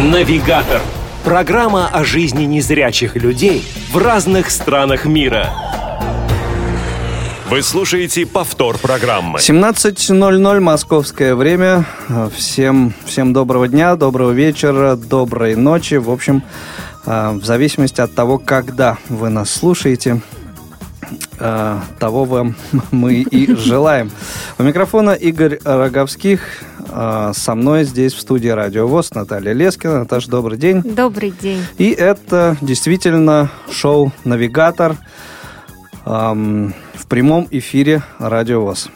Навигатор. Программа о жизни незрячих людей в разных странах мира. Вы слушаете повтор программы. 17.00 московское время. Всем, всем доброго дня, доброго вечера, доброй ночи. В общем, э, в зависимости от того, когда вы нас слушаете, э, того вам мы и желаем. У микрофона Игорь Роговских. Э, со мной здесь в студии Радио ВОЗ Наталья Лескина. Наташа, добрый день. Добрый день. И это действительно шоу «Навигатор» в прямом эфире Радио ВОЗ.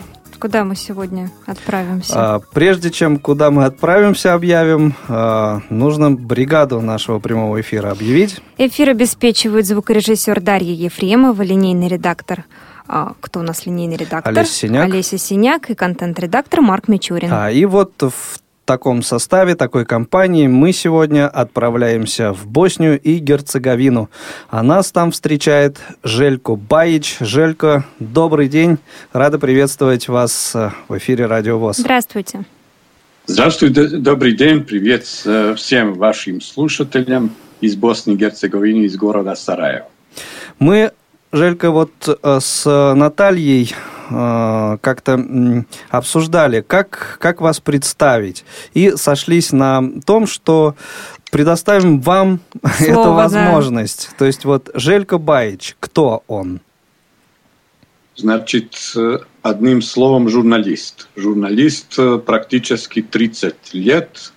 Куда мы сегодня отправимся? А, прежде чем куда мы отправимся, объявим, а, нужно бригаду нашего прямого эфира объявить. Эфир обеспечивают звукорежиссер Дарья Ефремова, линейный редактор а, кто у нас линейный редактор? Олеся Синяк. Олеся Синяк и контент-редактор Марк Мичурин. А, и вот в таком составе, такой компании мы сегодня отправляемся в Боснию и Герцеговину. А нас там встречает Желько Баич. Желько, добрый день. Рада приветствовать вас э, в эфире Радио ВОЗ. Здравствуйте. Здравствуйте, добрый день. Привет э, всем вашим слушателям из Босни и Герцеговины, из города Сараево. Мы Желька, вот э, с Натальей э, как-то обсуждали, как, как вас представить, и сошлись на том, что предоставим вам Слово, эту возможность. Да. То есть вот Желька Баич, кто он? Значит, одним словом, журналист. Журналист э, практически 30 лет.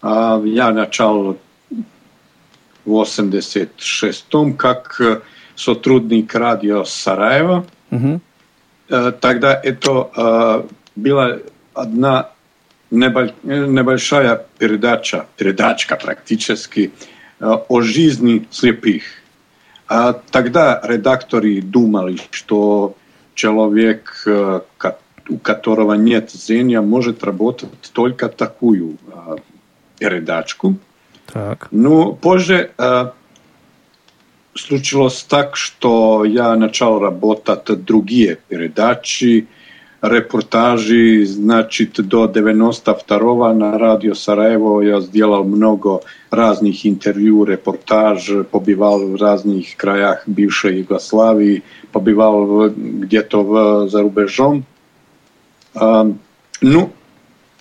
А я начал в 86-м как сотрудник радио Сараева. Угу. Тогда это была одна небольшая передача, передачка практически, о жизни слепых. А тогда редакторы думали, что человек, у которого нет зрения, может работать только такую передачку. Так. Но позже случилось так, что я начал работать другие передачи, репортажи, значит, до 92-го на радио Сараево я сделал много разных интервью, репортаж, побывал в разных краях бывшей Югославии, побывал где-то за рубежом. Ну,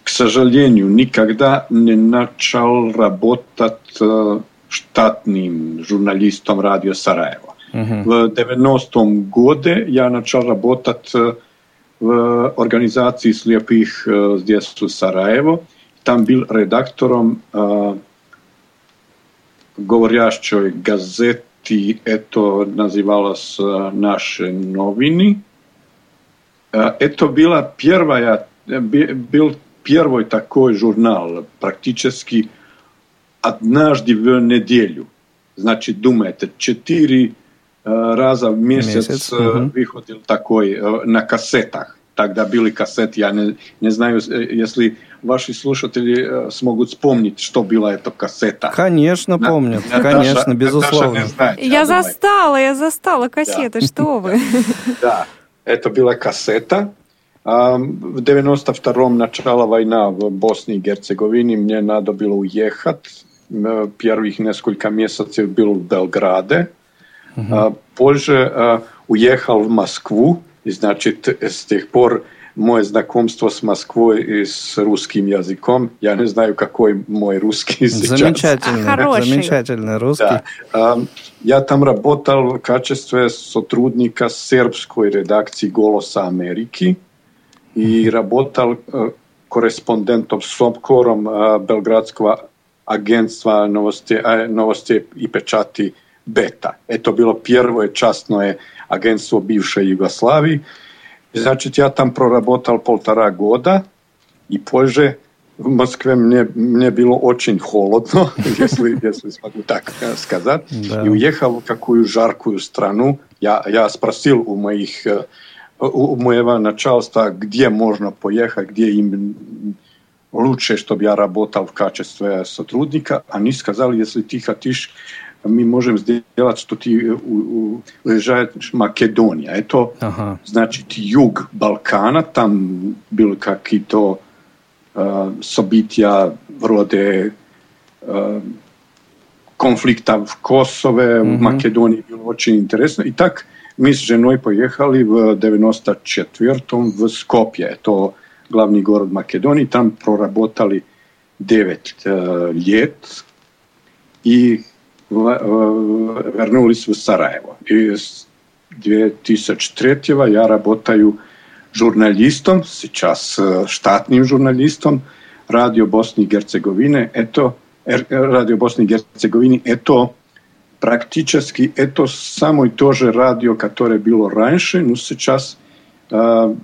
к сожалению, никогда не начал работать штатным журналистом радио Сараево. Uh-huh. В 90-м году я начал работать в организации слепых здесь в Сараево. Там был редактором э, говорящей газеты, это называлось «Наши новины». Это была первая, был первый такой журнал, практически однажды в неделю. Значит, думаете, четыре раза в месяц, месяц. Угу. выходил такой на кассетах. Тогда были кассеты, я не, не знаю, если ваши слушатели смогут вспомнить, что была эта кассета. Конечно, на, помнят, Наташа, конечно, безусловно. Знает, я, я застала, я застала кассеты, да. что вы. Да, это была кассета. В 92-м начала война в Боснии и Герцеговине, мне надо было уехать первых несколько месяцев был в Белграде, угу. позже уехал в Москву, и значит с тех пор мое знакомство с Москвой и с русским языком. Я не знаю, какой мой русский сейчас. Замечательный, а, замечательный русский. Да. Я там работал в качестве сотрудника сербской редакции «Голоса Америки» и работал корреспондентом с обкором Белградского agentstva novosti, novosti i pečati Beta. Eto bilo prvo časno je agentstvo bivše Jugoslaviji. Znači, ja tam prоработал полтора года, и позже в Москве мне, мне было очень холодно, если, если смогу так сказать, да. и уехал в какую жаркую страну. Я, я спросил у моих у моего начальства, где можно поехать, где им лучше, чтобы я работал в качестве сотрудника. Они сказали, если ты хочешь, мы можем сделать, что ты уезжаешь в Македонию. Это ага. значит юг Балкана, там были какие-то э, события вроде konflikta v Kosove, mm-hmm. v Makedoniji bilo очень интересно. И так мы с женой поехали в 94-м в Скопье, это Македонии, там проработали 9 э, лет и в, э, вернулись в Сараево. И с 2003 я работаю журналистом, сейчас штатным журналистом радио Босни и Герцеговины. Это радио Босни и Герцеговины, это практически это самое то же радио, которое было раньше, но сейчас э,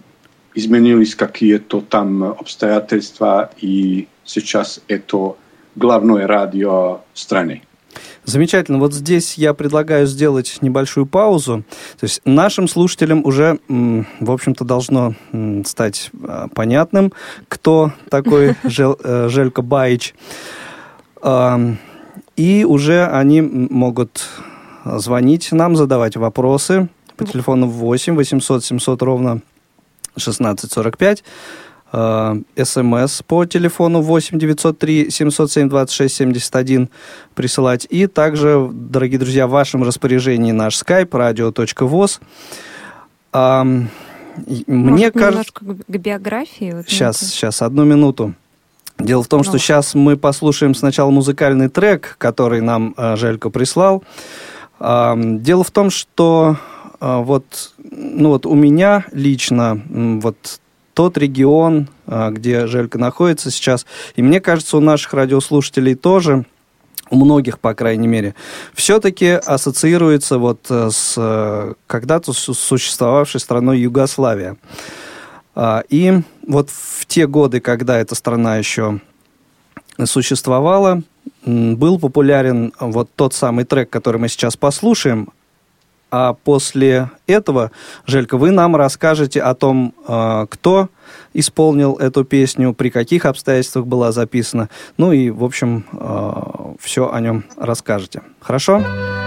изменились какие-то там обстоятельства, и сейчас это главное радио страны. Замечательно. Вот здесь я предлагаю сделать небольшую паузу. То есть нашим слушателям уже, в общем-то, должно стать а, понятным, кто такой э, Желька Баич. И уже они могут звонить нам, задавать вопросы по телефону 8 800 700 ровно 1645. СМС по телефону 8 903 707 26 71 присылать. И также, дорогие друзья, в вашем распоряжении наш skype radio.voz. Мне кажется... к биографии? Вот сейчас, это. сейчас, одну минуту. Дело в том, что сейчас ну. мы послушаем сначала музыкальный трек, который нам э, Желька прислал. Дело в том, что вот, ну вот у меня лично вот тот регион, э, где Желька находится сейчас, и мне кажется, у наших радиослушателей тоже, у многих, по крайней мере, все-таки ассоциируется вот э, с когда-то существовавшей страной Югославия. А, и вот в те годы, когда эта страна еще существовала, был популярен вот тот самый трек, который мы сейчас послушаем. А после этого, Желька, вы нам расскажете о том, а, кто исполнил эту песню, при каких обстоятельствах была записана. Ну и, в общем, а, все о нем расскажете. Хорошо? Хорошо.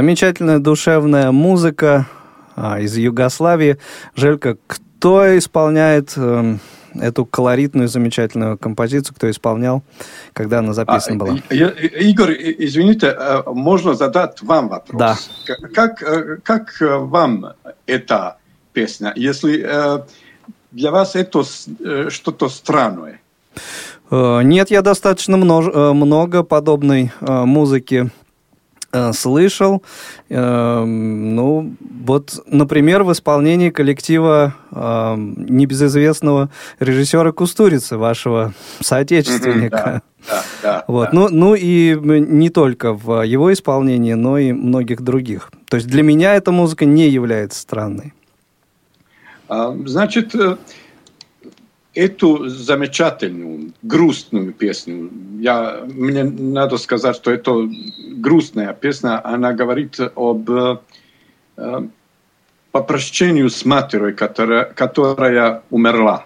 Замечательная душевная музыка а, из Югославии. Желька, кто исполняет э, эту колоритную, замечательную композицию, кто исполнял, когда она записана а, была? Я, Игорь, извините, э, можно задать вам вопрос? Да. Как, э, как вам эта песня? Если для вас это что-то странное? Нет, я достаточно много подобной музыки Э, слышал. Э, ну, вот, например, в исполнении коллектива э, небезызвестного режиссера Кустурицы, вашего соотечественника. Да, да, вот. Да. Ну, ну и не только в его исполнении, но и многих других. То есть для меня эта музыка не является странной. А, значит, эту замечательную, грустную песню, я, мне надо сказать, что это грустная песня, она говорит об э, попрощению с матерью, которая, которая умерла,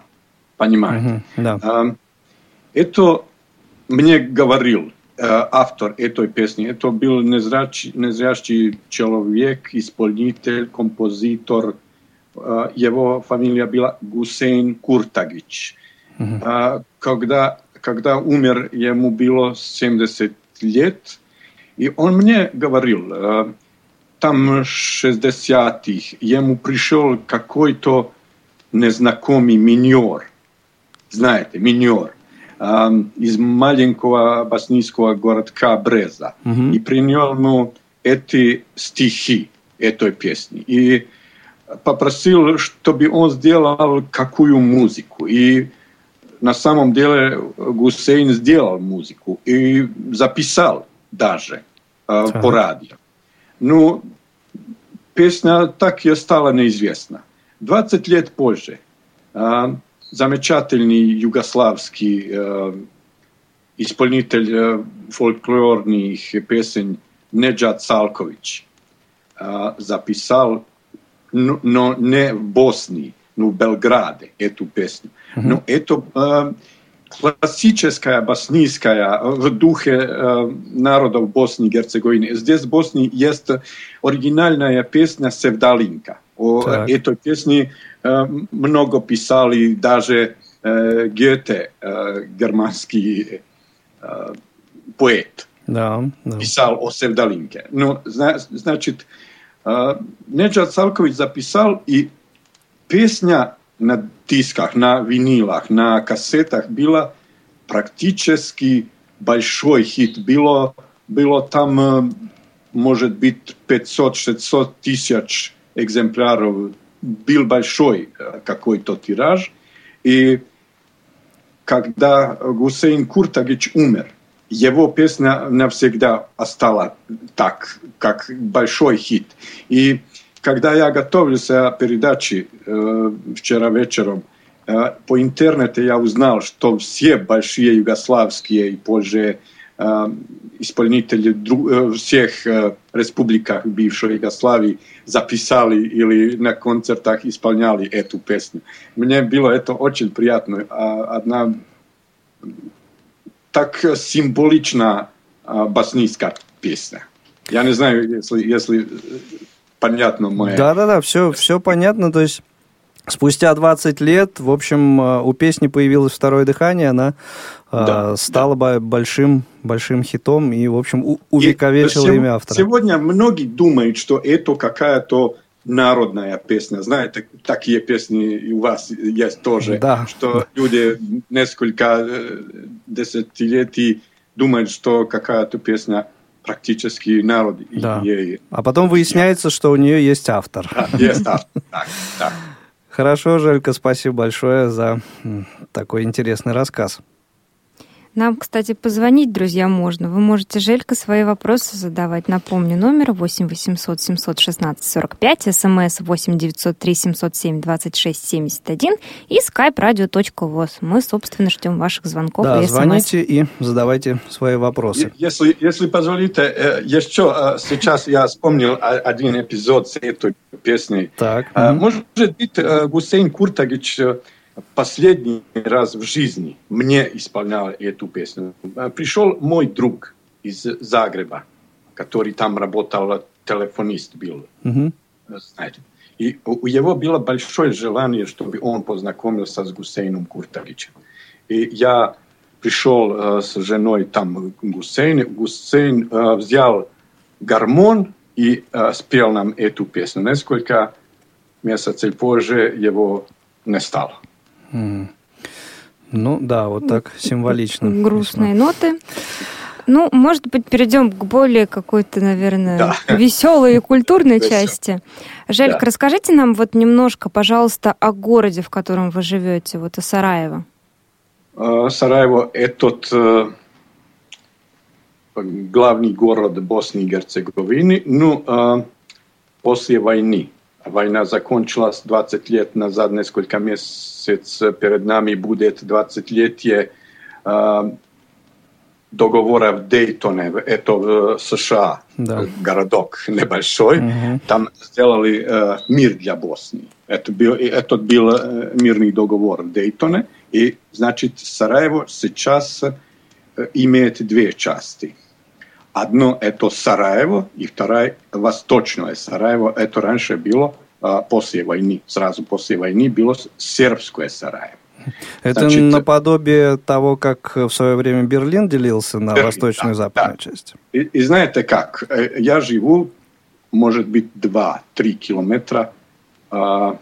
понимаете? Uh-huh, да. Э, это мне говорил э, автор этой песни, это был незрячий, незрячий человек, исполнитель, композитор, его фамилия была Гусейн Куртагич. Uh-huh. Когда, когда умер, ему было 70 лет, и он мне говорил, там 60-х, ему пришел какой-то незнакомый миньор, знаете, миньор, из маленького боснийского городка Бреза, uh-huh. и принес ему эти стихи этой песни. И попросил, чтобы он сделал какую музыку. И на самом деле Гусейн сделал музыку и записал даже э, по радио. Ну, песня так и стала неизвестна. 20 лет позже э, замечательный югославский э, исполнитель э, фольклорных песен Неджат Салкович э, записал но не в Босни, но в Белграде эту песню. Uh-huh. Но это э, классическая боснийская в духе э, народов Босни и Герцеговины. Здесь в Боснии есть оригинальная песня «Севдалинка». О так. этой песне э, много писали даже э, Гёте, э, германский э, поэт. Да, да. Писал о Севдалинке. Ну, зна, значит, Неджат Салкович записал, и песня на дисках, на винилах, на кассетах была практически большой хит. Было, было там, может быть, 500-600 тысяч экземпляров. Был большой какой-то тираж. И когда Гусейн Куртагич умер, его песня навсегда осталась так, как большой хит. И когда я готовился к передаче э, вчера вечером, э, по интернету я узнал, что все большие югославские и позже э, исполнители друг, э, всех э, республиках бывшей Югославии записали или на концертах исполняли эту песню. Мне было это очень приятно. А одна так символична боснийская песня. Я не знаю, если, если понятно моя... Да-да-да, все, все понятно. То есть Спустя 20 лет, в общем, у песни появилось второе дыхание, она да, стала да. большим, большим хитом и, в общем, увековечила имя автора. Сегодня многие думают, что это какая-то народная песня. Знаете, такие песни у вас есть тоже, да. что люди несколько десятилетий думают, что какая-то песня практически народ да. ей. А потом выясняется, что у нее есть автор. Да, есть автор, так, так. Хорошо, Желька, спасибо большое за такой интересный рассказ. Нам, кстати, позвонить, друзья, можно. Вы можете, Желька, свои вопросы задавать. Напомню, номер 8 800 716 45, смс 8 903 707 26 71 и skype radio.voz. Мы, собственно, ждем ваших звонков да, и звоните и задавайте свои вопросы. Если, если позволите, э, еще э, сейчас я вспомнил один эпизод с этой песней. Так. Может быть, Гусейн Куртагич последний раз в жизни мне исполнял эту песню. Пришел мой друг из Загреба, который там работал, телефонист был. Mm-hmm. Знаете. И у него было большое желание, чтобы он познакомился с Гусейном Куртагичем. И я пришел э, с женой там Гусейн. Гусейн э, взял гармон и э, спел нам эту песню. Несколько месяцев позже его не стало. Ну да, вот так символично. Грустные весьма. ноты. Ну, может быть, перейдем к более какой-то, наверное, да. веселой и культурной части. Желька, да. расскажите нам вот немножко, пожалуйста, о городе, в котором вы живете, вот о Сараево. А, Сараево – этот э, главный город Боснии и Герцеговины, ну, э, после войны. Война закончилась 20 лет назад, несколько месяцев перед нами будет 20-летие э, договора в Дейтоне, это в США, да. городок небольшой. Угу. Там сделали э, мир для Боснии. Это был, это был э, мирный договор в Дейтоне. И, значит, Сараево сейчас э, имеет две части – Одно это Сараево, и второе восточное Сараево. Это раньше было а, после войны, сразу после войны было сербское Сараево. Это Значит, наподобие того, как в свое время Берлин делился на Берлин, восточную и да, западную да. часть. И, и знаете как? Э, я живу, может быть, 2-3 километра э,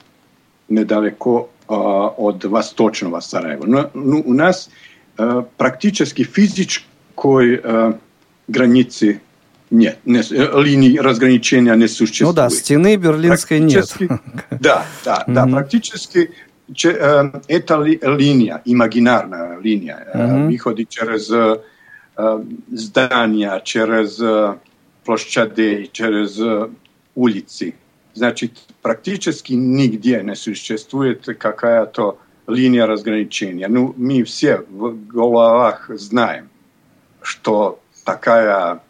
недалеко э, от восточного Сараева. Но ну, у нас э, практически физической э, границы нет, не, э, линии разграничения не существует. Ну да, стены берлинской нет. Да, да, да, практически э, эта линия, имагинарная линия, mm выходит через здания, через площади, через улицы. Значит, практически нигде не существует какая-то линия разграничения. Ну, мы все в головах знаем, что такая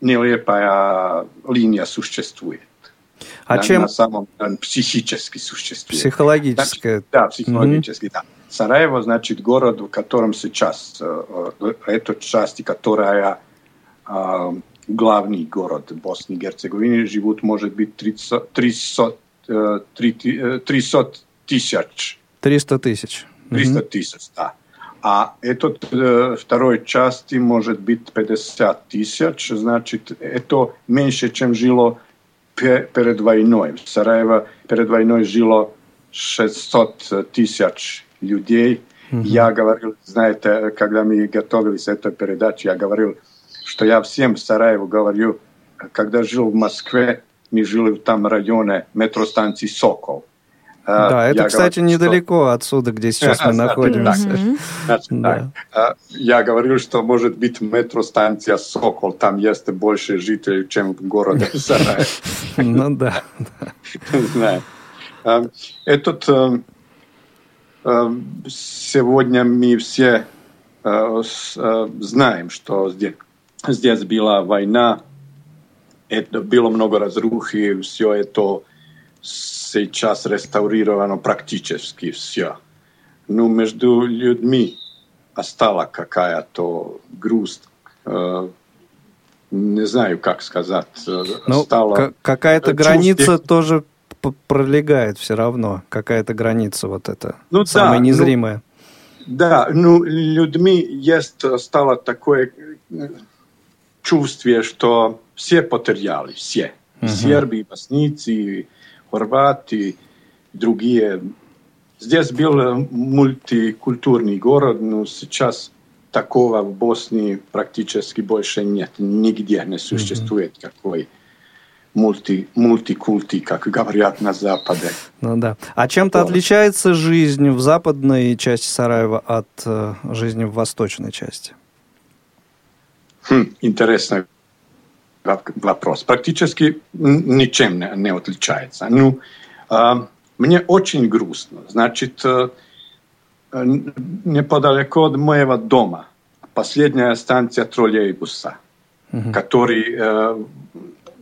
нелепая линия существует. А на, чем? На самом деле психически существует. Психологическая. Значит, да, психологически, mm-hmm. да. Сараево, значит, город, в котором сейчас, э, эта часть, которая э, главный город Боснии и Герцеговины, живут, может быть, 300, 300, 300 тысяч. 300 тысяч. 300 тысяч, да. А этот э, второй части может быть 50 тысяч, значит, это меньше, чем жило перед войной. В Сараево перед войной жило 600 тысяч людей. Mm-hmm. Я говорил, знаете, когда мы готовились к этой передаче, я говорил, что я всем в Сараево говорю, когда жил в Москве, мы жили в том районе метростанции «Сокол». А, да, это, кстати, говорю, недалеко что... отсюда, где сейчас мы находимся. А, я говорю, что может быть метростанция Сокол, там есть больше жителей, чем в городе Сараев. Ну да. А, этот сегодня мы все знаем, что здесь, здесь была война, это было много разрухи, все это сейчас реставрировано практически все. Но между людьми осталась какая-то грусть, э, не знаю, как сказать. Э, ну, какая-то граница тоже пролегает все равно, какая-то граница вот эта, ну, самая да, ну, незримая. Ну, да, ну, людьми есть, стало такое э, чувство, что все потеряли, все. Угу. Сербы, боснийцы, Хорваты, другие. Здесь был мультикультурный город, но сейчас такого в Боснии практически больше нет. Нигде не существует mm-hmm. какой мульти, мультикульти, как говорят на Западе. Ну да. А чем-то вот. отличается жизнь в западной части Сараева от э, жизни в восточной части? Хм, интересный вопрос. Практически ничем не, не отличается. Ну, э, мне очень грустно. Значит, э, неподалеку от моего дома последняя станция троллейбуса, угу. который э,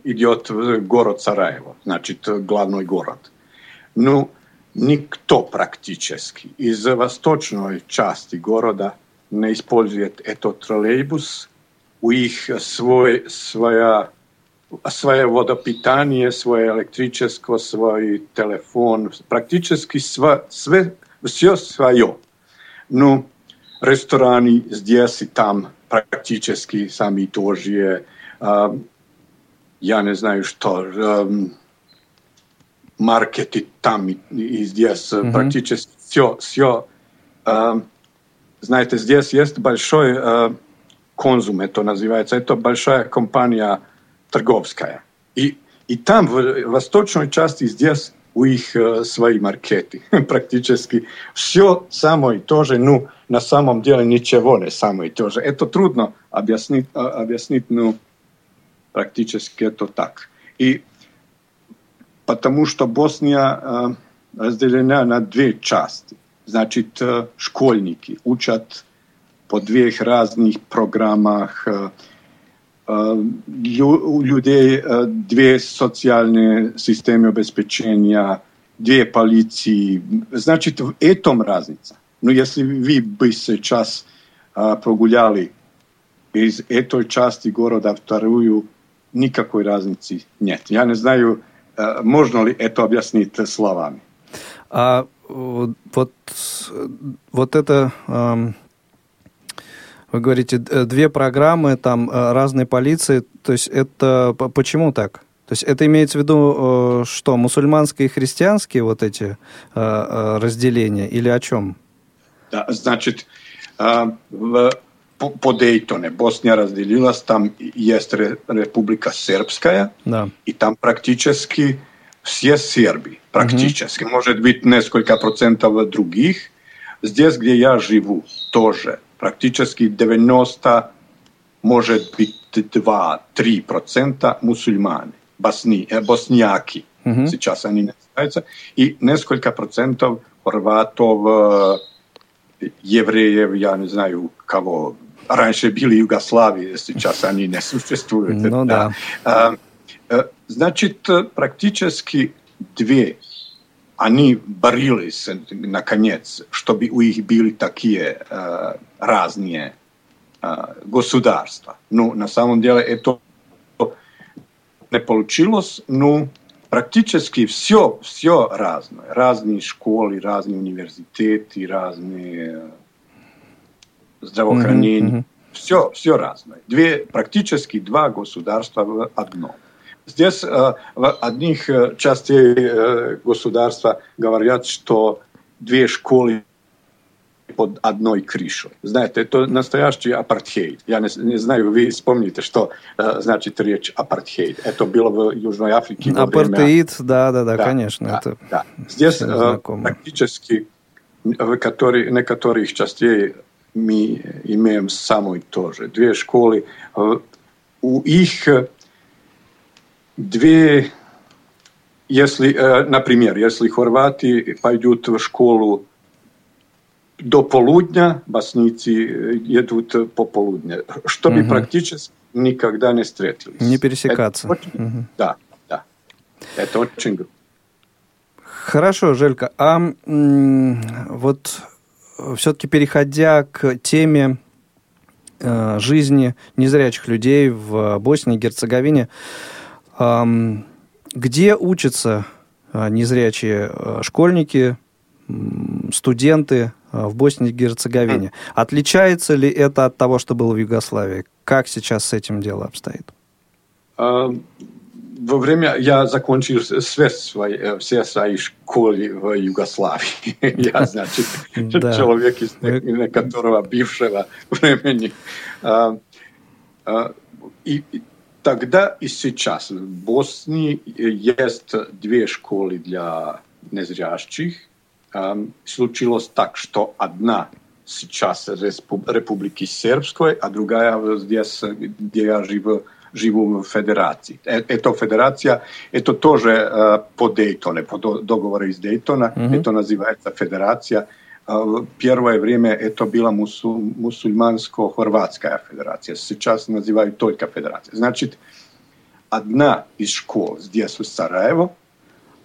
идет в город Сараево, значит, главный город. Ну, никто практически из восточной части города не использует этот троллейбус. У них свой, своя, свое водопитание, свое электричество, свой телефон, практически сва, све, все свое. Ну, рестораны здесь и там практически сами тоже. Uh, я не знаю что, um, маркеты там и, и здесь mm-hmm. практически все, все. Uh, знаете, здесь есть большой uh, консум, это называется, это большая компания торговская. И, и там, в восточной части, здесь у них uh, свои маркеты. Практически все самое то же, ну, на самом деле ничего не самое то же. Это трудно объяснить, объяснить ну, практически это так. И потому что Босния э, разделена на две части. Значит, э, школьники учат по двух разных программах. Э, у людей две социальные системы обеспечения, две полиции. Значит, в этом разница. Но если вы бы сейчас прогуляли из этой части города вторую никакой разницы нет. Я не знаю, э, можно ли это объяснить словами. А вот, вот это, вы говорите, две программы, там э, разные полиции, то есть это почему так? То есть это имеется в виду, э, что мусульманские и христианские вот эти разделения или о чем? Да, значит, в по, по Дейтоне Босния разделилась, там есть Република Сербская, да. и там практически все серби, практически, угу. может быть несколько процентов других. Здесь, где я живу, тоже практически 90, может быть 2-3 процента мусульмане, босни, э, босняки, угу. сейчас они называются, и несколько процентов хорватов, э, евреев, я не знаю кого, раньше были Югославии, сейчас они не существуют. Ну да. да. Значит, практически две они боролись, наконец, чтобы у них были такие э, разные э, государства. Ну, на самом деле это не получилось, но практически все, все разное. Разные школы, разные университеты, разные здравоохранение. Mm-hmm. Все, все разное. Две, практически два государства в одном. Здесь э, в одних э, частях э, государства говорят, что две школы под одной крышей. Знаете, это настоящий апартхейд. Я не, не знаю, вы вспомните, что э, значит речь апартхейд. Это было в Южной Африке. Апартеид, да, да, да, да, конечно. Да, это да. Здесь э, практически в который, некоторых частей mi имеем самое тоже. Две школы. У их две, если, например, если хорваты пойдут в школу до полудня, боснийцы едут по полудню, чтобы угу. практически никогда не встретились. Не пересекаться. Это очень, угу. Да, да. Это очень грубо. Хорошо, Желька. А вот все-таки переходя к теме э, жизни незрячих людей в Боснии и Герцеговине, э, где учатся э, незрячие э, школьники, студенты э, в Боснии и Герцеговине? Отличается ли это от того, что было в Югославии? Как сейчас с этим дело обстоит? А, во время я закончил все свои, все свои школы в Югославии. Я, значит, человек, из которого бывшего времени. И тогда и сейчас в Боснии есть две школы для незрящих. Случилось так, что одна сейчас Республики Сербской, а другая здесь, где я живу, живу в федерации. Это федерация, это тоже по Дейтоне, по договору из Дейтона, mm-hmm. это называется федерация. Первое время это была мусул, мусульманско-хорватская федерация, сейчас называют только федерация. Значит, одна из школ здесь в Сараево,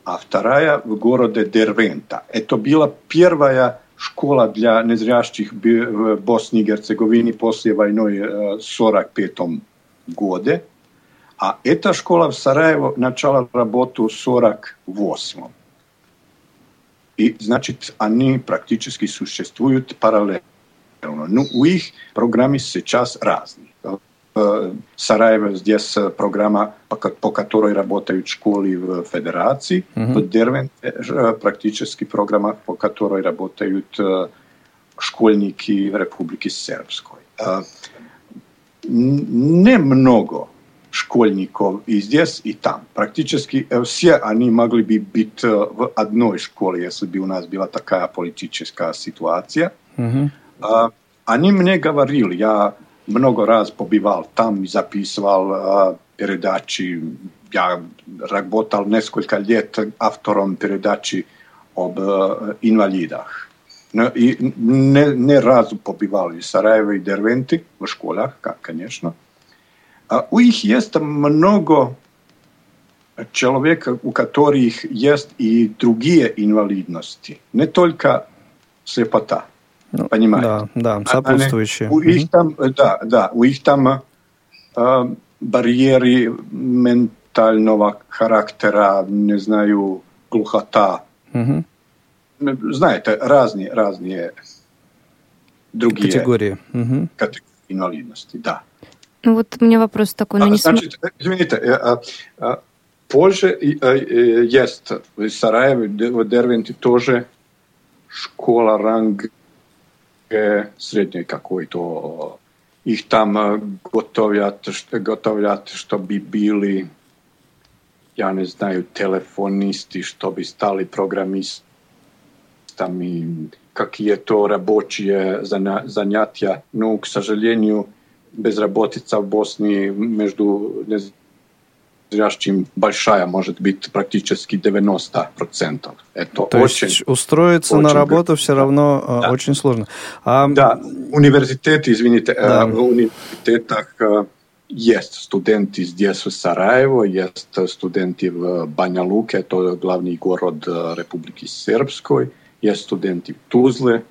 а вторая в городе Дервента. Это была первая школа для незрящих в Босни и Герцеговине после войны в 1945 году. А эта школа в Сараево начала работу в 1948. И, значит, они практически существуют параллельно. Но у их программы сейчас разные. Сараево здесь программа, по которой работают школы в федерации. Mm-hmm. В Дервенте практически программа, по которой работают школьники в Республике Сербской. Немного школьников и здесь, и там. Практически все они могли бы быть в одной школе, если бы у нас была такая политическая ситуация. Mm-hmm. Они мне говорили, я много раз побивал там и записывал э, передачи. Я работал несколько лет автором передачи об э, инвалидах. Но и не, не разу побивал и Сараево и Дервенти в школах, как, конечно. А у них есть много человек, у которых есть и другие инвалидности, не только слепота. Ну, понимаете? Да, да, сопутствующие. у их там, да, да, у них там э, барьеры ментального характера, не знаю, глухота. Угу. Знаете, разные, разные другие категории, угу. категории инвалидности, да. Ну вот у меня вопрос такой, но а, не Значит, см... извините, а, а, позже есть в Сараеве, в Дервенте тоже школа ранг srednjoj kakvoj to ih tam gotovljat, gotovljat što bi bili ja ne znaju telefonisti, što bi stali programistami, kak je to rabočije zanjatja. No, k sažaljenju, v Bosni među ne зрящим большая может быть практически 90%. Это То очень, есть устроиться очень, на работу все равно э, да. очень сложно. А... Да, университеты, извините, э, да. в университетах э, есть студенты здесь в Сараево, есть студенты в Баня-Луке, это главный город Республики Сербской, есть студенты в Тузле,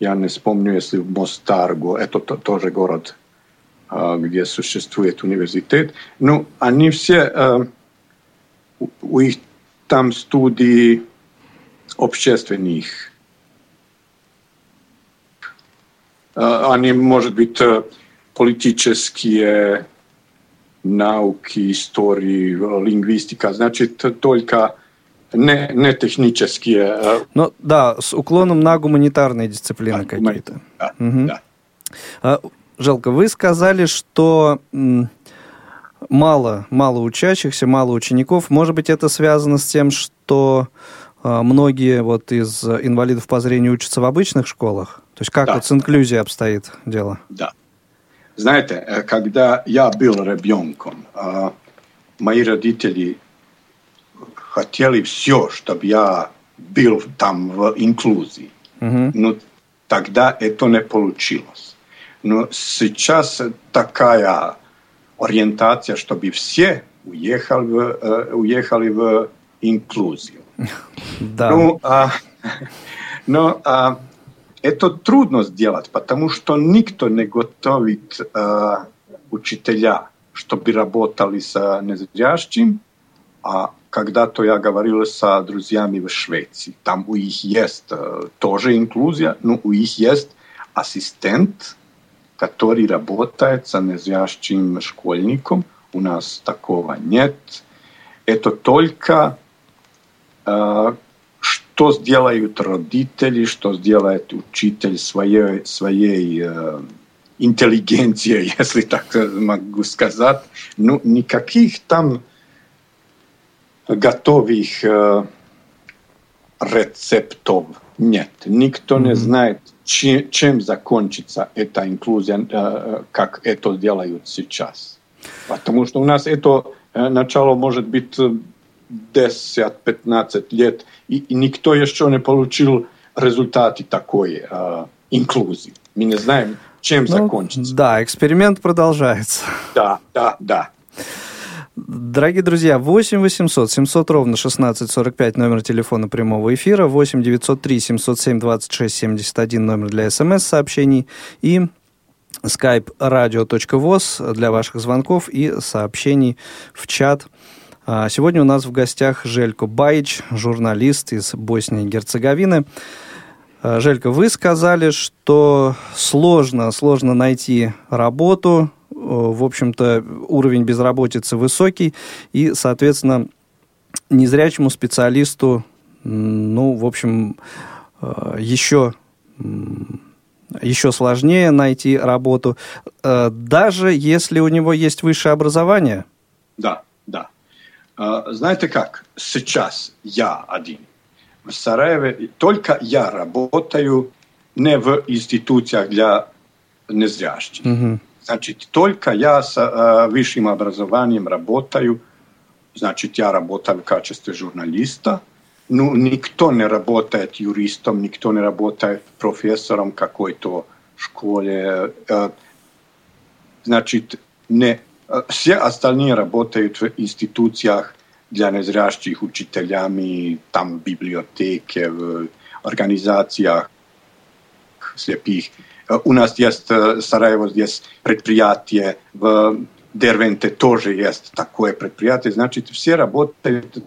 я не вспомню, если в Мостаргу, это тоже город где существует университет. Ну, они все, у них там студии общественных. Они, может быть, политические науки, истории, лингвистика, значит, только не, не технические. Ну, да, с уклоном на гуманитарные дисциплины да, какие-то. Да, угу. да. Жалко, вы сказали, что мало, мало учащихся, мало учеников. Может быть, это связано с тем, что а, многие вот из инвалидов по зрению учатся в обычных школах? То есть как да. вот с инклюзией обстоит дело? Да. Знаете, э, когда я был ребенком, а, мои родители хотели все, чтобы я был там в инклюзии. Угу. Но тогда это не получилось. Но сейчас такая ориентация, чтобы все уехали в, э, уехали в инклюзию. Да. Ну, а, но а, это трудно сделать, потому что никто не готовит а, учителя, чтобы работали с незрящим, а когда-то я говорил с друзьями в Швеции. Там у них есть э, тоже инклюзия, но у них есть ассистент, который работает с незрящим школьником, у нас такого нет. Это только э, что сделают родители, что сделает учитель своей, своей э, интеллигенцией, если так могу сказать. Ну, никаких там готовых э, рецептов нет. Никто mm-hmm. не знает, чем, чем закончится эта инклюзия, как это делают сейчас. Потому что у нас это начало может быть 10-15 лет, и, и никто еще не получил результаты такой э, инклюзии. Мы не знаем, чем ну, закончится. Да, эксперимент продолжается. Да, да, да. Дорогие друзья, 8 800 700 ровно 1645 номер телефона прямого эфира, 8 903 707 26 71 номер для смс-сообщений и skype radio.voz для ваших звонков и сообщений в чат. А, сегодня у нас в гостях Желько Баич, журналист из Боснии и Герцеговины. А, Желька, вы сказали, что сложно, сложно найти работу, в общем-то, уровень безработицы высокий, и, соответственно, незрячему специалисту, ну, в общем, еще, еще сложнее найти работу, э, даже если у него есть высшее образование. Да, да. Э, знаете как, сейчас я один в Сараеве, только я работаю не в институциях для незрящих. Угу. Значит, только я с э, высшим образованием работаю, значит, я работаю в качестве журналиста, ну, никто не работает юристом, никто не работает профессором какой-то школе. Э, значит, не, э, все остальные работают в институциях для незрящих учителями, там в библиотеке, в организациях слепых. У нас есть Сараево, есть предприятие, в Дервенте тоже есть такое предприятие. Значит, все работают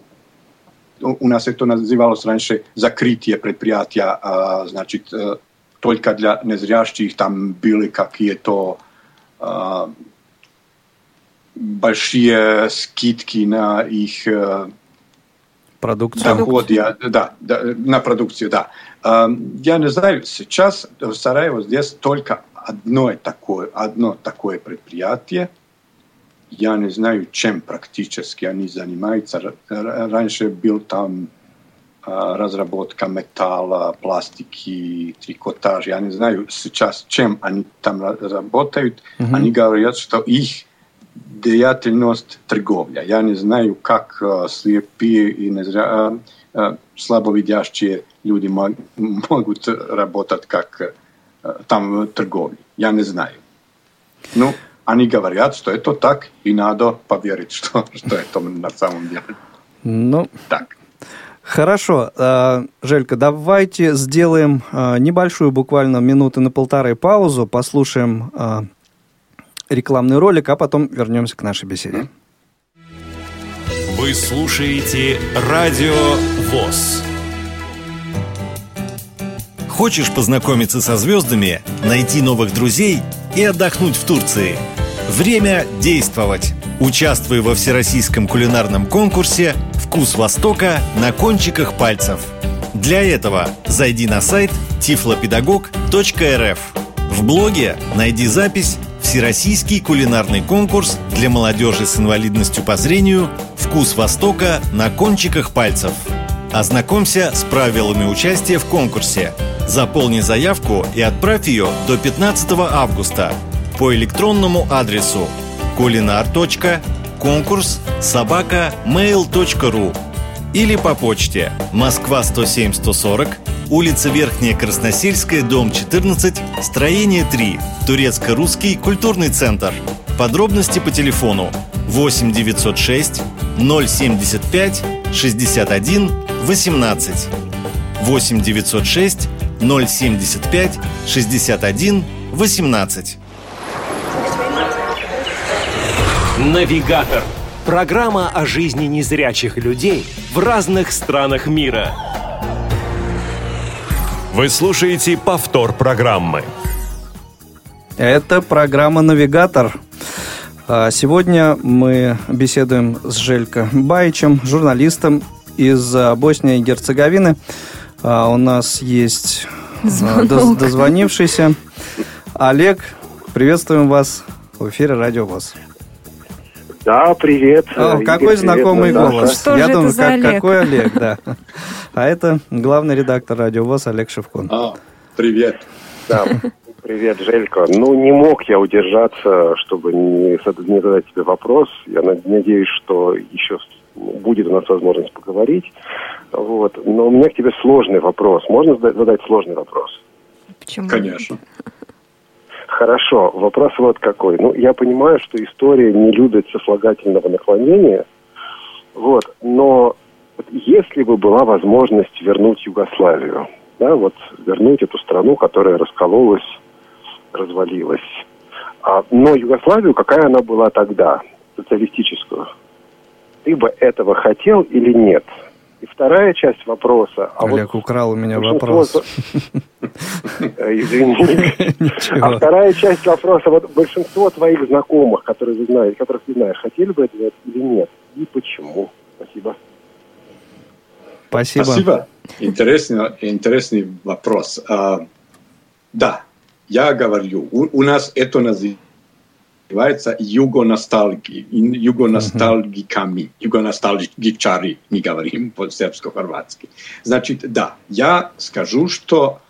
у нас это называлось раньше закрытие предприятия, а, значит, только для незрящих там были какие-то а, большие скидки на их продукцию. Доходы, да, да, на продукцию, да. Я не знаю, сейчас в Сараево здесь только одно такое, одно такое предприятие. Я не знаю, чем практически они занимаются. Раньше был там разработка металла, пластики, трикотаж. Я не знаю сейчас, чем они там работают. Uh-huh. Они говорят, что их деятельность торговля. Я не знаю, как слепые и незря... слабовидящие люди могут работать как там торговли. Я не знаю. Ну, они говорят, что это так, и надо поверить, что, что это на самом деле. Ну, так. Хорошо. Желька, давайте сделаем небольшую, буквально минуты на полторы паузу, послушаем рекламный ролик, а потом вернемся к нашей беседе. Вы слушаете Радио ВОЗ. Хочешь познакомиться со звездами, найти новых друзей и отдохнуть в Турции? Время действовать! Участвуй во всероссийском кулинарном конкурсе «Вкус Востока» на кончиках пальцев. Для этого зайди на сайт tiflopedagog.rf. В блоге найди запись Всероссийский кулинарный конкурс для молодежи с инвалидностью по зрению «Вкус Востока на кончиках пальцев». Ознакомься с правилами участия в конкурсе. Заполни заявку и отправь ее до 15 августа по электронному адресу кулинар.конкурс собака mail.ru или по почте. Москва 107 140 улица Верхняя Красносельская, дом 14, строение 3, Турецко-Русский культурный центр. Подробности по телефону. 8 906 075 61 18 8 906 075 61 18 Навигатор. Программа о жизни незрячих людей в разных странах мира. Вы слушаете повтор программы. Это программа «Навигатор». А сегодня мы беседуем с Желько Байчем, журналистом из Боснии и Герцеговины. А у нас есть Звонок. дозвонившийся Олег. Приветствуем вас в эфире Радио ВОЗ. Да, привет. О, какой привет, знакомый Наташа. голос. Что Я думаю, как, Олег? какой Олег, да. А это главный редактор Радио ВОЗ Олег Шевкун. А, привет. Да, Привет, Желька. Ну, не мог я удержаться, чтобы не, не задать тебе вопрос. Я надеюсь, что еще будет у нас возможность поговорить. Вот. Но у меня к тебе сложный вопрос. Можно задать сложный вопрос? Почему? Конечно. Хорошо. Вопрос вот какой. Ну, я понимаю, что история не любит сослагательного наклонения. Вот. Но если бы была возможность вернуть Югославию, да, вот вернуть эту страну, которая раскололась развалилась. А, но Югославию, какая она была тогда, социалистическую, ты бы этого хотел или нет? И вторая часть вопроса... А Олег вот украл у меня вопрос. Э, извини. А вторая часть вопроса, вот большинство твоих знакомых, которые вы знаете, которых ты знаешь, хотели бы этого или нет? И почему? Спасибо. Спасибо. Спасибо. Интересный, интересный вопрос. Uh, да, я говорю, у, у нас это называется югоностальги, югоностальгиками, югоностальгичари, мы говорим по-сербско-хорватски. Значит, да, я скажу, что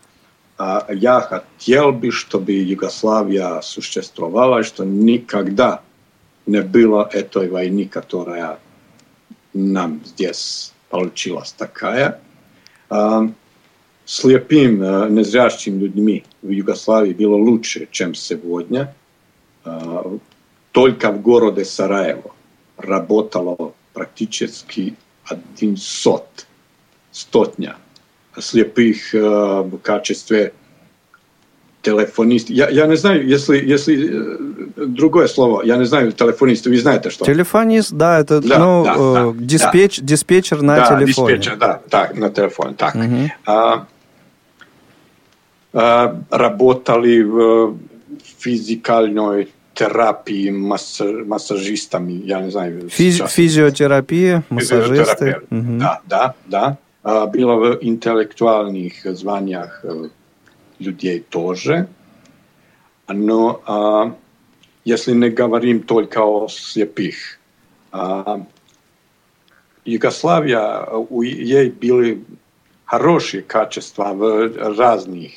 а, я хотел бы, чтобы Югославия существовала, что никогда не было этой войны, которая нам здесь получилась такая. А, слепым, э, незрячим людьми в Югославии было лучше, чем сегодня. Э, только в городе Сараево работало практически один сот, стотня слепых э, в качестве телефонист. Я, я не знаю, если, если другое слово, я не знаю, телефонист, вы знаете что? Телефонист, да, это да, ну, да, э, да, диспетч, да. диспетчер на да, телефоне. Диспетчер, да, так, на телефоне, так. Угу. А, работали в физикальной терапии масс, массажистами, я не знаю. Физи физиотерапия, массажисты. Угу. Да, да, да. Было в интеллектуальных званиях людей тоже. Но если не говорим только о слепых, Югославия, у ей были хорошие качества в разных.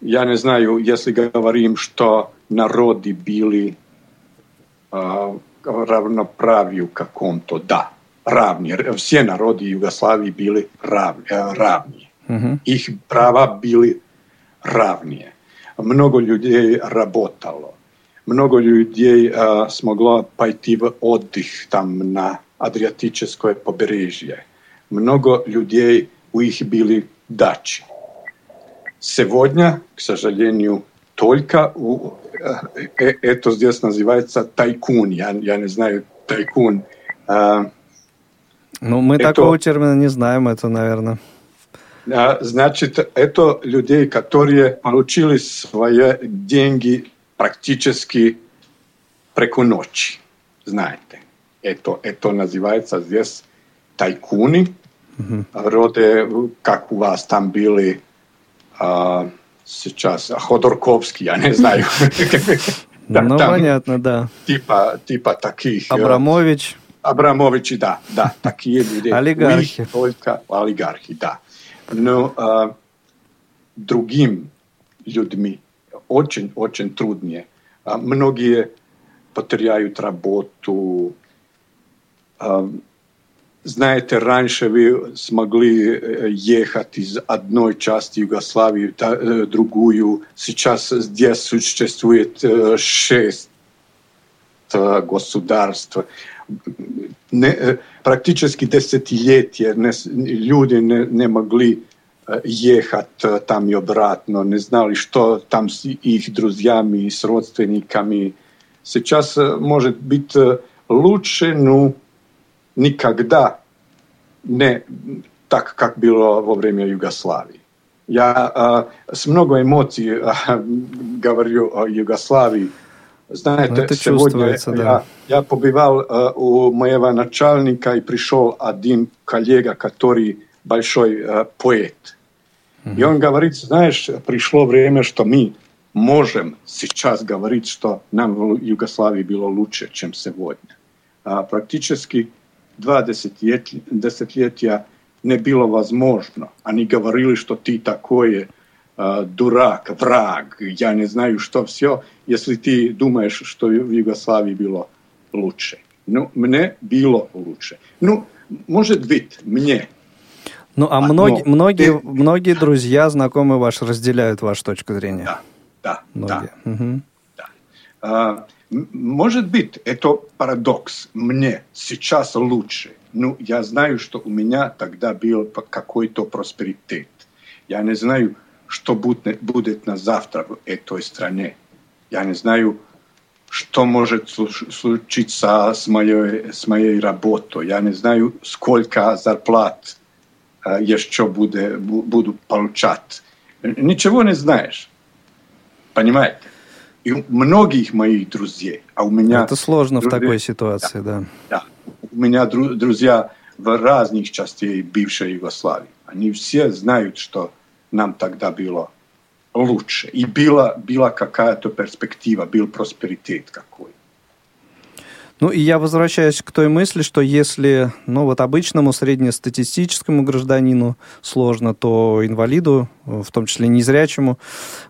ja ne znaju jesli govorim što narodi bili uh, ravnopraviju kakom to da ravni, sve narodi Jugoslaviji bili ravni, e, ravni. Uh-huh. ih prava bili ravnije. Mnogo ljudi rabotalo, mnogo ljudi je smoglo pajti oddih tam na Adriatičeskoj pobrežje, mnogo ljudi u ih bili dači. Сегодня, к сожалению, только у, э, это здесь называется тайкун. Я, я не знаю, тайкун. А, ну, мы это, такого термина не знаем, это, наверное. А, значит, это людей, которые получили свои деньги практически преку ночи. Знаете, это, это называется здесь tajkuni, mm-hmm. rode, как у вас там были а, сейчас, Ходорковский, я не знаю. Ну, понятно, да. Типа, типа таких... Абрамович. Абрамовичи, да, да, такие люди. Олигархи. Только олигархи, да. Но а, другим людьми очень-очень труднее. А, многие потеряют работу, а, знаете, раньше вы смогли э, ехать из одной части Югославии в э, другую. Сейчас здесь существует э, шесть государств. Не, практически десятилетия не, люди не, не могли ехать там и обратно, не знали, что там с их друзьями, с родственниками. Сейчас может быть лучше, но никогда не так, как было во время Югославии. Я э, с много эмоций э, говорю о Югославии, Знаете, ну, это сегодня да. я, я побывал э, у моего начальника и пришел один коллега, который большой э, поэт. Mm-hmm. И он говорит, знаешь, пришло время, что мы можем сейчас говорить, что нам в Югославии было лучше, чем сегодня. А практически два десятилетия, не было возможно. Они говорили, что ты такой э, дурак, враг, я не знаю, что все, если ты думаешь, что в Югославии было лучше. Ну, мне было лучше. Ну, может быть, мне. Ну, а, а многие, но, многие, ты... многие друзья, знакомые ваши разделяют вашу точку зрения. Да, да, многие. да. Угу. да. А, может быть, это парадокс. Мне сейчас лучше. Ну, я знаю, что у меня тогда был какой-то просперитет. Я не знаю, что будет, будет на завтра в этой стране. Я не знаю, что может случиться с моей, с моей работой. Я не знаю, сколько зарплат э, еще буду, буду получать. Ничего не знаешь. Понимаете? И многих моих друзей, а у меня... Это сложно друзья, в такой ситуации, да. Да. У меня друзья в разных частях бывшей Югославии. Они все знают, что нам тогда было лучше. И была, была какая-то перспектива, был просперитет какой. Ну и я возвращаюсь к той мысли, что если, ну вот обычному среднестатистическому гражданину сложно, то инвалиду, в том числе незрячему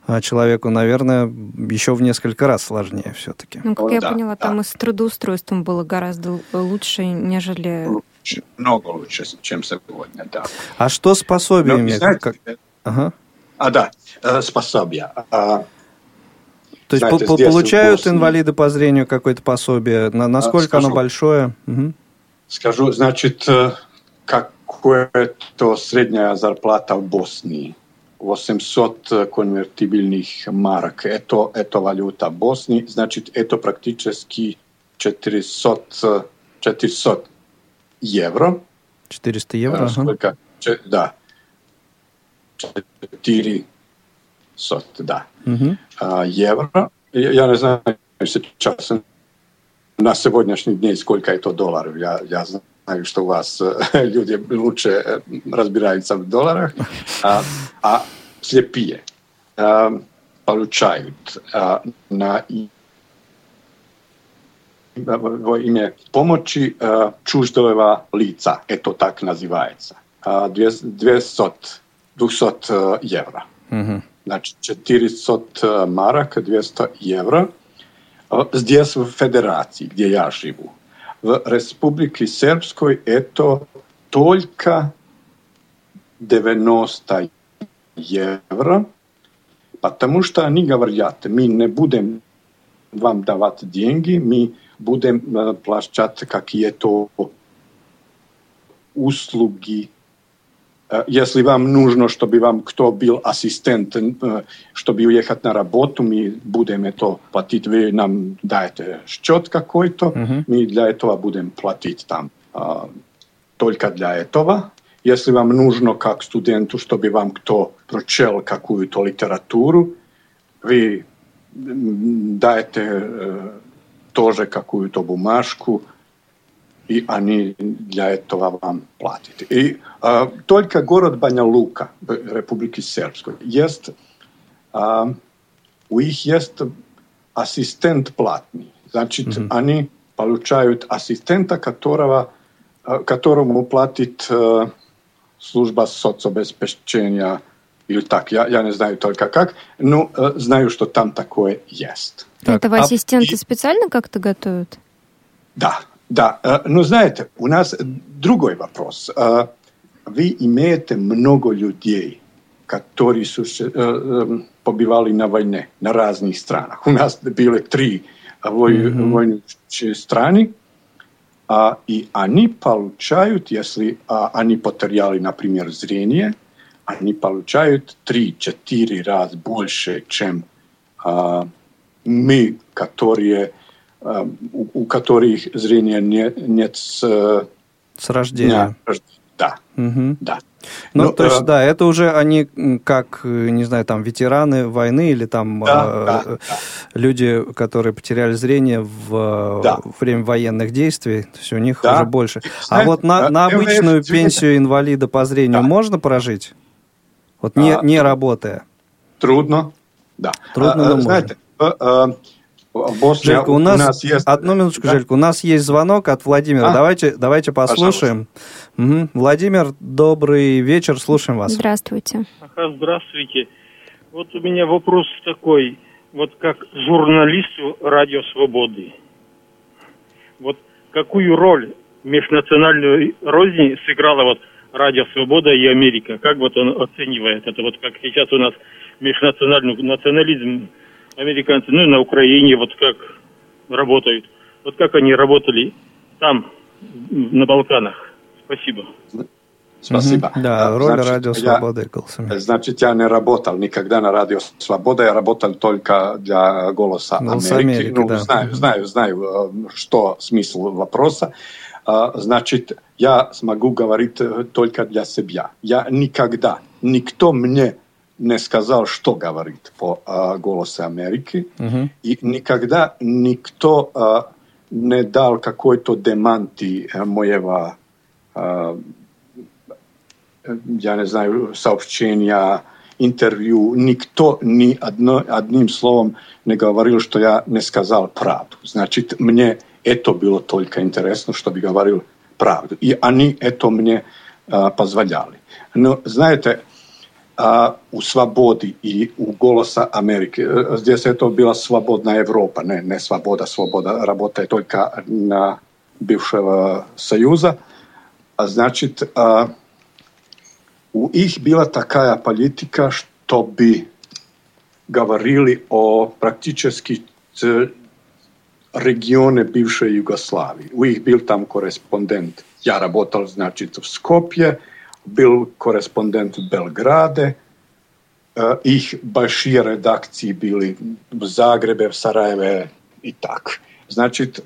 а, человеку, наверное, еще в несколько раз сложнее все-таки. Ну, как О, я да, поняла, да. там и с трудоустройством было гораздо лучше, нежели... Лучше, много лучше, чем сегодня, да. А что с пособиями? Но, знаете, как... Ага. А, да, э, способия. А, то есть Знаете, по получают инвалиды по зрению какое-то пособие? На, насколько скажу, оно большое? Угу. Скажу, значит, э, какая-то средняя зарплата в Боснии. 800 конвертибельных марок. Это, это валюта Боснии. Значит, это практически 400, 400 евро. 400 евро? Э, сколько? Ага. Да. 400, да угу. евро. Я не знаю сейчас на сегодняшний день сколько это долларов. Я, я знаю, что у вас э, люди лучше э, разбираются в долларах. А, а слепые а, получают а, на во имя помощи а, чуждого лица, это так называется, а, 200, 200 евро. Угу Znači 400 maraka, 200 евро. Здесь в Федерации, где я живу. В Республике Сербской это только 90 евро, потому что они говорят, мы не будем вам давать деньги, мы будем платить какие-то услуги если вам нужно, чтобы вам кто был ассистент, э, чтобы уехать на работу, мы будем это платить. Вы нам даете счет какой-то, uh-huh. мы для этого будем платить там. А, только для этого. Если вам нужно как студенту, чтобы вам кто прочел какую-то литературу, вы даете э, тоже какую-то бумажку, и они для этого вам платят. И э, только город Баня Лука в Республике Сербской есть, э, у них есть ассистент платный. Значит, mm-hmm. они получают ассистента, которого, э, которому платит э, служба соцобеспечения или так, я, я не знаю только как, но э, знаю, что там такое есть. Так, Этого а... ассистенты специально как-то готовят? Да, да, э, но знаете, у нас другой вопрос. Э, вы имеете много людей, которые э, побывали на войне на разных странах. У нас были три mm-hmm. воюющие страны, и они получают, если они потеряли, например, зрение, они получают 3-4 раз больше, чем мы, которые у, у которых зрения не, нет с, с рождения. Да, да, угу. да. Ну, ну, то есть, э, да, это уже они как, не знаю, там, ветераны войны или там да, э, да, да. люди, которые потеряли зрение в да. время военных действий, то есть у них да. уже больше. Знаете, а вот на, на обычную пенсию инвалида по зрению да. можно прожить? Вот не, а, не работая? Трудно, да. Трудно, а, но знаете, можно. Босния, Желька, у нас, у нас есть... Одну минуточку, да? Желька, у нас есть звонок от Владимира. А? Давайте, давайте послушаем. Угу. Владимир, добрый вечер, слушаем вас. Здравствуйте. Ага, здравствуйте. Вот у меня вопрос такой. Вот как журналисту Радио Свободы. Вот какую роль межнациональной розни сыграла вот Радио Свобода и Америка? Как вот он оценивает это? Вот как сейчас у нас межнациональный национализм американцы, ну и на Украине вот как работают. Вот как они работали там, на Балканах. Спасибо. Спасибо. Mm-hmm. Да, роль значит, Радио Свобода и Значит, я не работал никогда на Радио Свобода, я работал только для «Голоса Голос Америки». Америки ну, да. знаю, знаю, знаю, э, что смысл вопроса. Э, значит, я смогу говорить э, только для себя. Я никогда, никто мне не сказал, что говорит по а, «Голосу Америки». Uh-huh. И никогда никто а, не дал какой-то деманти а, моего, а, я не знаю, сообщения, интервью. Никто ни одно, одним словом не говорил, что я не сказал правду. Значит, мне это было только интересно, чтобы говорил правду. И они это мне а, позволяли. Но, знаете, a, u svabodi i u golosa Amerike, e, gdje se je to bila svobodna Europa, ne, ne svaboda, svoboda, rabota je toljka na bivšeg e, Sajuza, a znači a, e, u ih bila takaja politika što bi govorili o praktički regione bivše Jugoslavije. U ih bil tam korespondent. Ja rabotal, znači, v Skopje, в Скопье, был корреспондент в Белграде, их большие редакции были в Загребе, в Сараеве и так. Значит,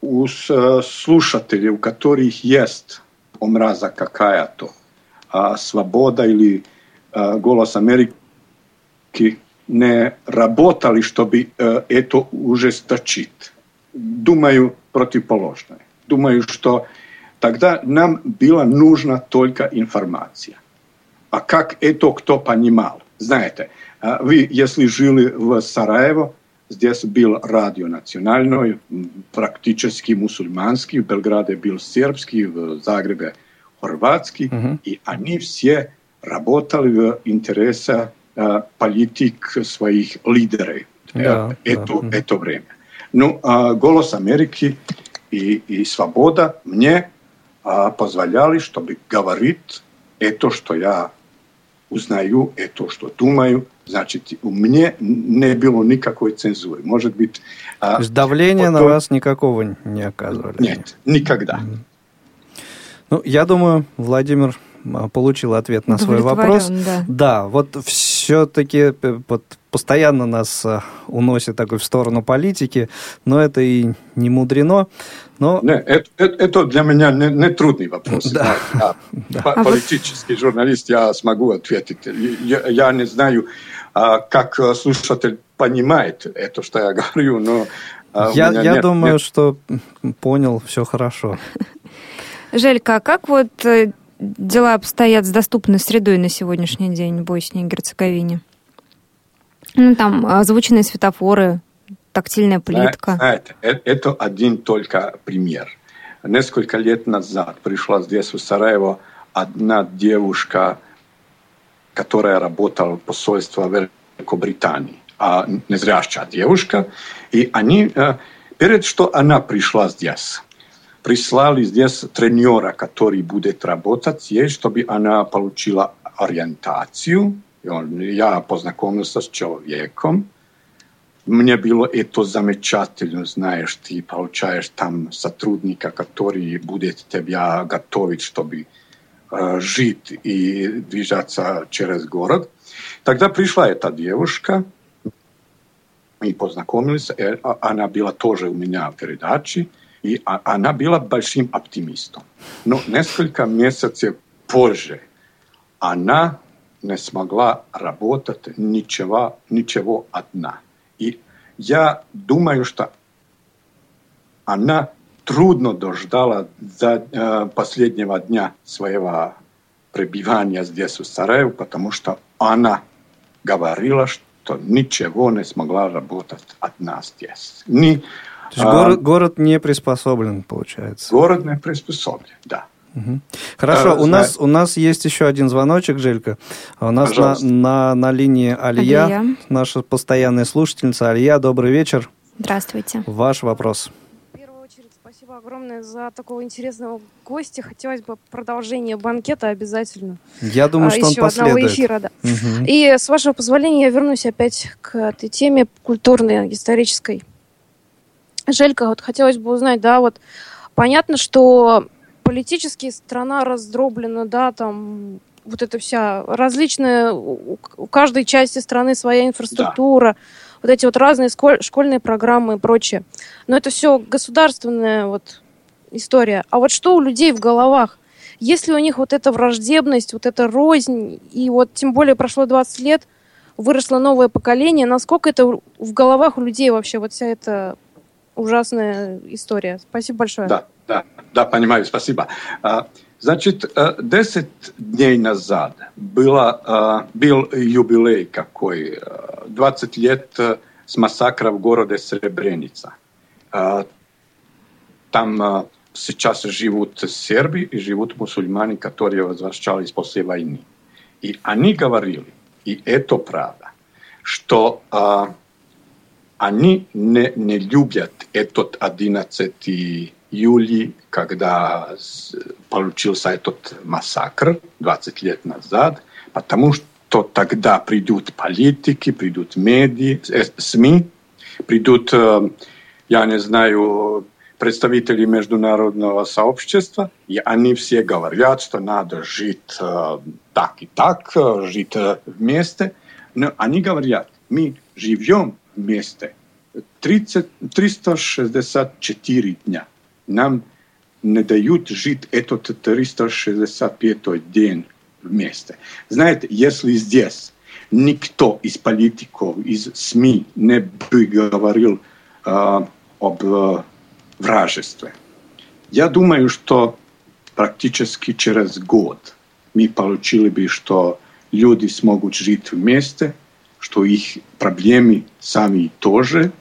у слушателей, у которых есть омраза какая-то, свобода или голос Америки не работали, чтобы это ужесточить. Думаю, противоположное. Думаю, что тогда нам была нужна только информация. А как это кто понимал? Знаете, вы, если жили в Сараево, здесь был радио национальный, практически мусульманский, в Белграде был сербский, в Загребе хорватский, uh-huh. и они все работали в интересах э, политик своих лидеров yeah, это, yeah. это время. Ну, э, «Голос Америки» и, и «Свобода» мне а, позволяли, чтобы говорить это, что я узнаю, это, что думаю. Значит, у меня не было никакой цензуры. Может быть... То есть давления потом... на вас никакого не оказывали? Нет, никогда. Ну, я думаю, Владимир а, получил ответ на свой вопрос. Да, да вот все-таки э, вот, постоянно нас э, уносит такой в сторону политики, но это и не мудрено. Но... Не, это, это, это для меня не, не трудный вопрос. Да. Да. Да. А политический а журналист я смогу ответить. Я, я не знаю, а, как слушатель понимает это, что я говорю, но я, я нет, думаю, нет. что понял все хорошо. Желька, а как вот э, дела обстоят с доступной средой на сегодняшний день в Боснии и Герцеговине? Ну, там озвученные светофоры, тактильная плитка. Знаете, э, это один только пример. Несколько лет назад пришла здесь, в Сараево, одна девушка, которая работала в посольстве Великобритании, а незрячая девушка, и они, э, перед что она пришла здесь, прислали здесь тренера, который будет работать ей, чтобы она получила ориентацию. Я познакомился с человеком. Мне было это замечательно, знаешь, ты получаешь там сотрудника, который будет тебя готовить, чтобы э, жить и движаться через город. Тогда пришла эта девушка, мы познакомились, она была тоже у меня в передаче, И а, она была большим оптимистом. Но несколько месяцев позже она не смогла работать ничего, ничего одна. И я думаю, что она трудно дождала за э, последнего дня своего пребывания здесь, в Сараеве, потому что она говорила, что ничего не смогла работать одна здесь. Ни, То есть а, город, город не приспособлен, получается? Город не приспособлен, да. Угу. Хорошо, а, у, нас, у нас есть еще один звоночек, Желька. У нас на, на, на линии Алия, Алия, наша постоянная слушательница. Алия, добрый вечер. Здравствуйте. Ваш вопрос спасибо огромное за такого интересного гостя. Хотелось бы продолжение банкета обязательно. Я думаю, а, что еще он последует. одного эфира, да. Угу. И с вашего позволения я вернусь опять к этой теме культурной, исторической. Желька, вот хотелось бы узнать, да, вот понятно, что политически страна раздроблена, да, там вот это вся различная, у каждой части страны своя инфраструктура. Да вот эти вот разные школьные программы и прочее. Но это все государственная вот история. А вот что у людей в головах? Если у них вот эта враждебность, вот эта рознь, и вот тем более прошло 20 лет, выросло новое поколение, насколько это в головах у людей вообще вот вся эта ужасная история? Спасибо большое. Да, да, да, понимаю, спасибо. А, Значит, 10 э, дней назад было, э, был юбилей какой, 20 э, лет с массакра в городе Сребреница. Там сейчас живут сербы и живут мусульмане, которые возвращались после войны. И они говорили, и это правда, что они не, не любят этот 11 июле, когда получился этот массакр 20 лет назад, потому что тогда придут политики, придут медиа, э, СМИ, придут, э, я не знаю, представители международного сообщества, и они все говорят, что надо жить э, так и так, жить вместе. Но они говорят, мы живем вместе 30, 364 дня нам не дают жить этот 365 день вместе. Знаете, если здесь никто из политиков, из СМИ не бы говорил э, об э, вражестве, я думаю, что практически через год мы получили бы, что люди смогут жить вместе, что их проблемы сами тоже,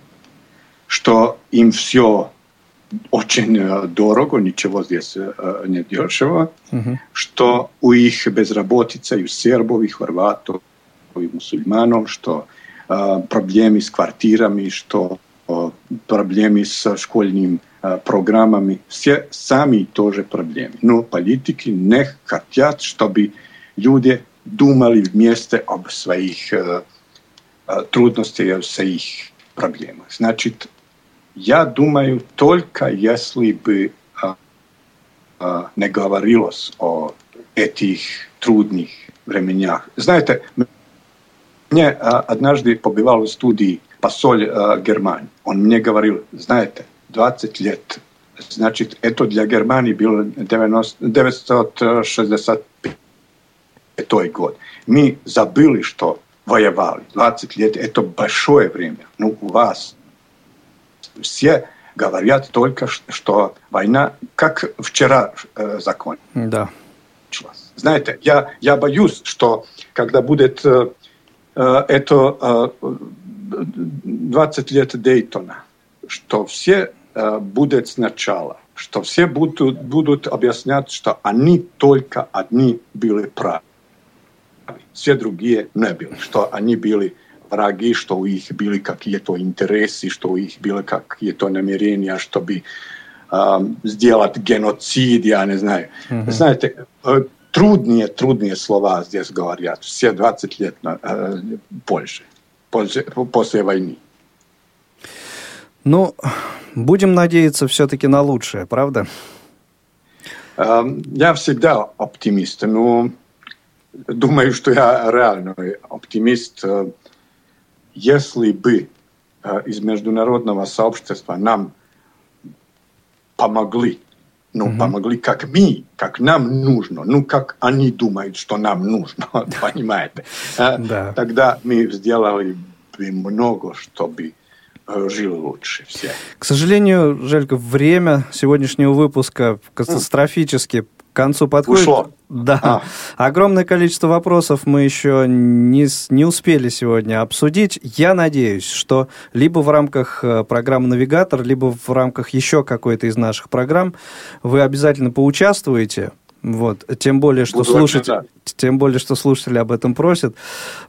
что им все очень э, дорого, ничего здесь э, не дешево, uh-huh. что у их безработица, и у сербов, и хорватов, и мусульманов, что э, проблемы с квартирами, что э, проблемы с школьными э, программами, все сами тоже проблемы. Но политики не хотят, чтобы люди думали вместе об своих э, э трудностях, о своих проблемах. Значит, я думаю, только если бы а, а, не говорилось о этих трудных временах. Знаете, мне однажды побывал в студии посоль Германии. Он мне говорил, знаете, 20 лет, значит, это для Германии было 90, 965 год. Мы забыли, что воевали. 20 лет – это большое время. Ну, у вас все говорят только, что война, как вчера э, закончилась. Да. Знаете, я, я боюсь, что когда будет э, э это э, 20 лет Дейтона, что все э, будет сначала, что все будут, будут объяснять, что они только одни были правы, все другие не были, что они были враги, что у них были какие-то интересы, что у них были какие-то намерения, чтобы э, сделать геноцид, я не знаю. Mm-hmm. Знаете, трудные, трудные слова здесь говорят. Все 20 лет э, позже, после, после войны. Ну, будем надеяться все-таки на лучшее, правда? Я всегда оптимист, но думаю, что я реальный оптимист если бы э, из международного сообщества нам помогли. Ну, угу. помогли как мы, как нам нужно, ну, как они думают, что нам нужно, понимаете? Да. Тогда мы сделали много, чтобы Э, жили лучше все. К сожалению, Желька, время сегодняшнего выпуска катастрофически концу подходит. Ушло. Да. А. Огромное количество вопросов мы еще не, не успели сегодня обсудить. Я надеюсь, что либо в рамках э, программы «Навигатор», либо в рамках еще какой-то из наших программ вы обязательно поучаствуете. Вот. Тем более, что слушатели, тем более, что слушатели об этом просят.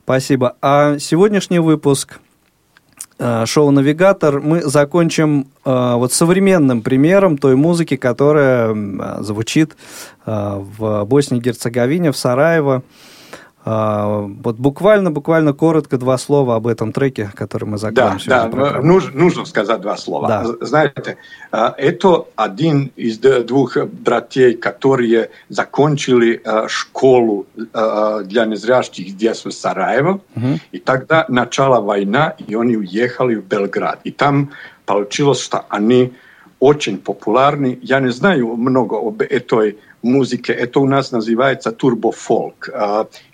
Спасибо. А сегодняшний выпуск шоу «Навигатор» мы закончим э, вот современным примером той музыки, которая звучит э, в Боснии и Герцеговине, в Сараево. Вот буквально, буквально коротко два слова об этом треке, который мы закроем Да, да, нужно, нужно сказать два слова. Да. Знаете, это один из двух братьев, которые закончили школу для незрячих здесь в Сараево. Угу. И тогда начала война, и они уехали в Белград. И там получилось, что они очень популярны. Я не знаю много об этой muzike, e to u nas nazivается turbo folk.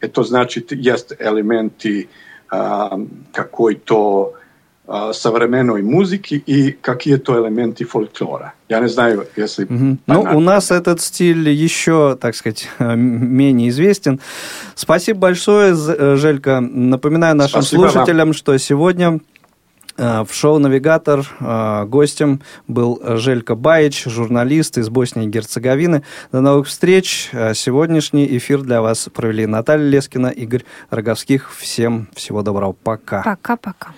E to znači jest elementi kakoj to современной музыки и какие то элементы фольклора. Я не знаю, если... Угу. Ну, у нас этот стиль еще, так сказать, менее известен. Спасибо большое, Желька. Напоминаю нашим Спасибо слушателям, вам. что сегодня Э, в шоу «Навигатор» э, гостем был Желька Баич, журналист из Боснии и Герцеговины. До новых встреч. Э, сегодняшний эфир для вас провели Наталья Лескина, Игорь Роговских. Всем всего доброго. Пока. Пока-пока.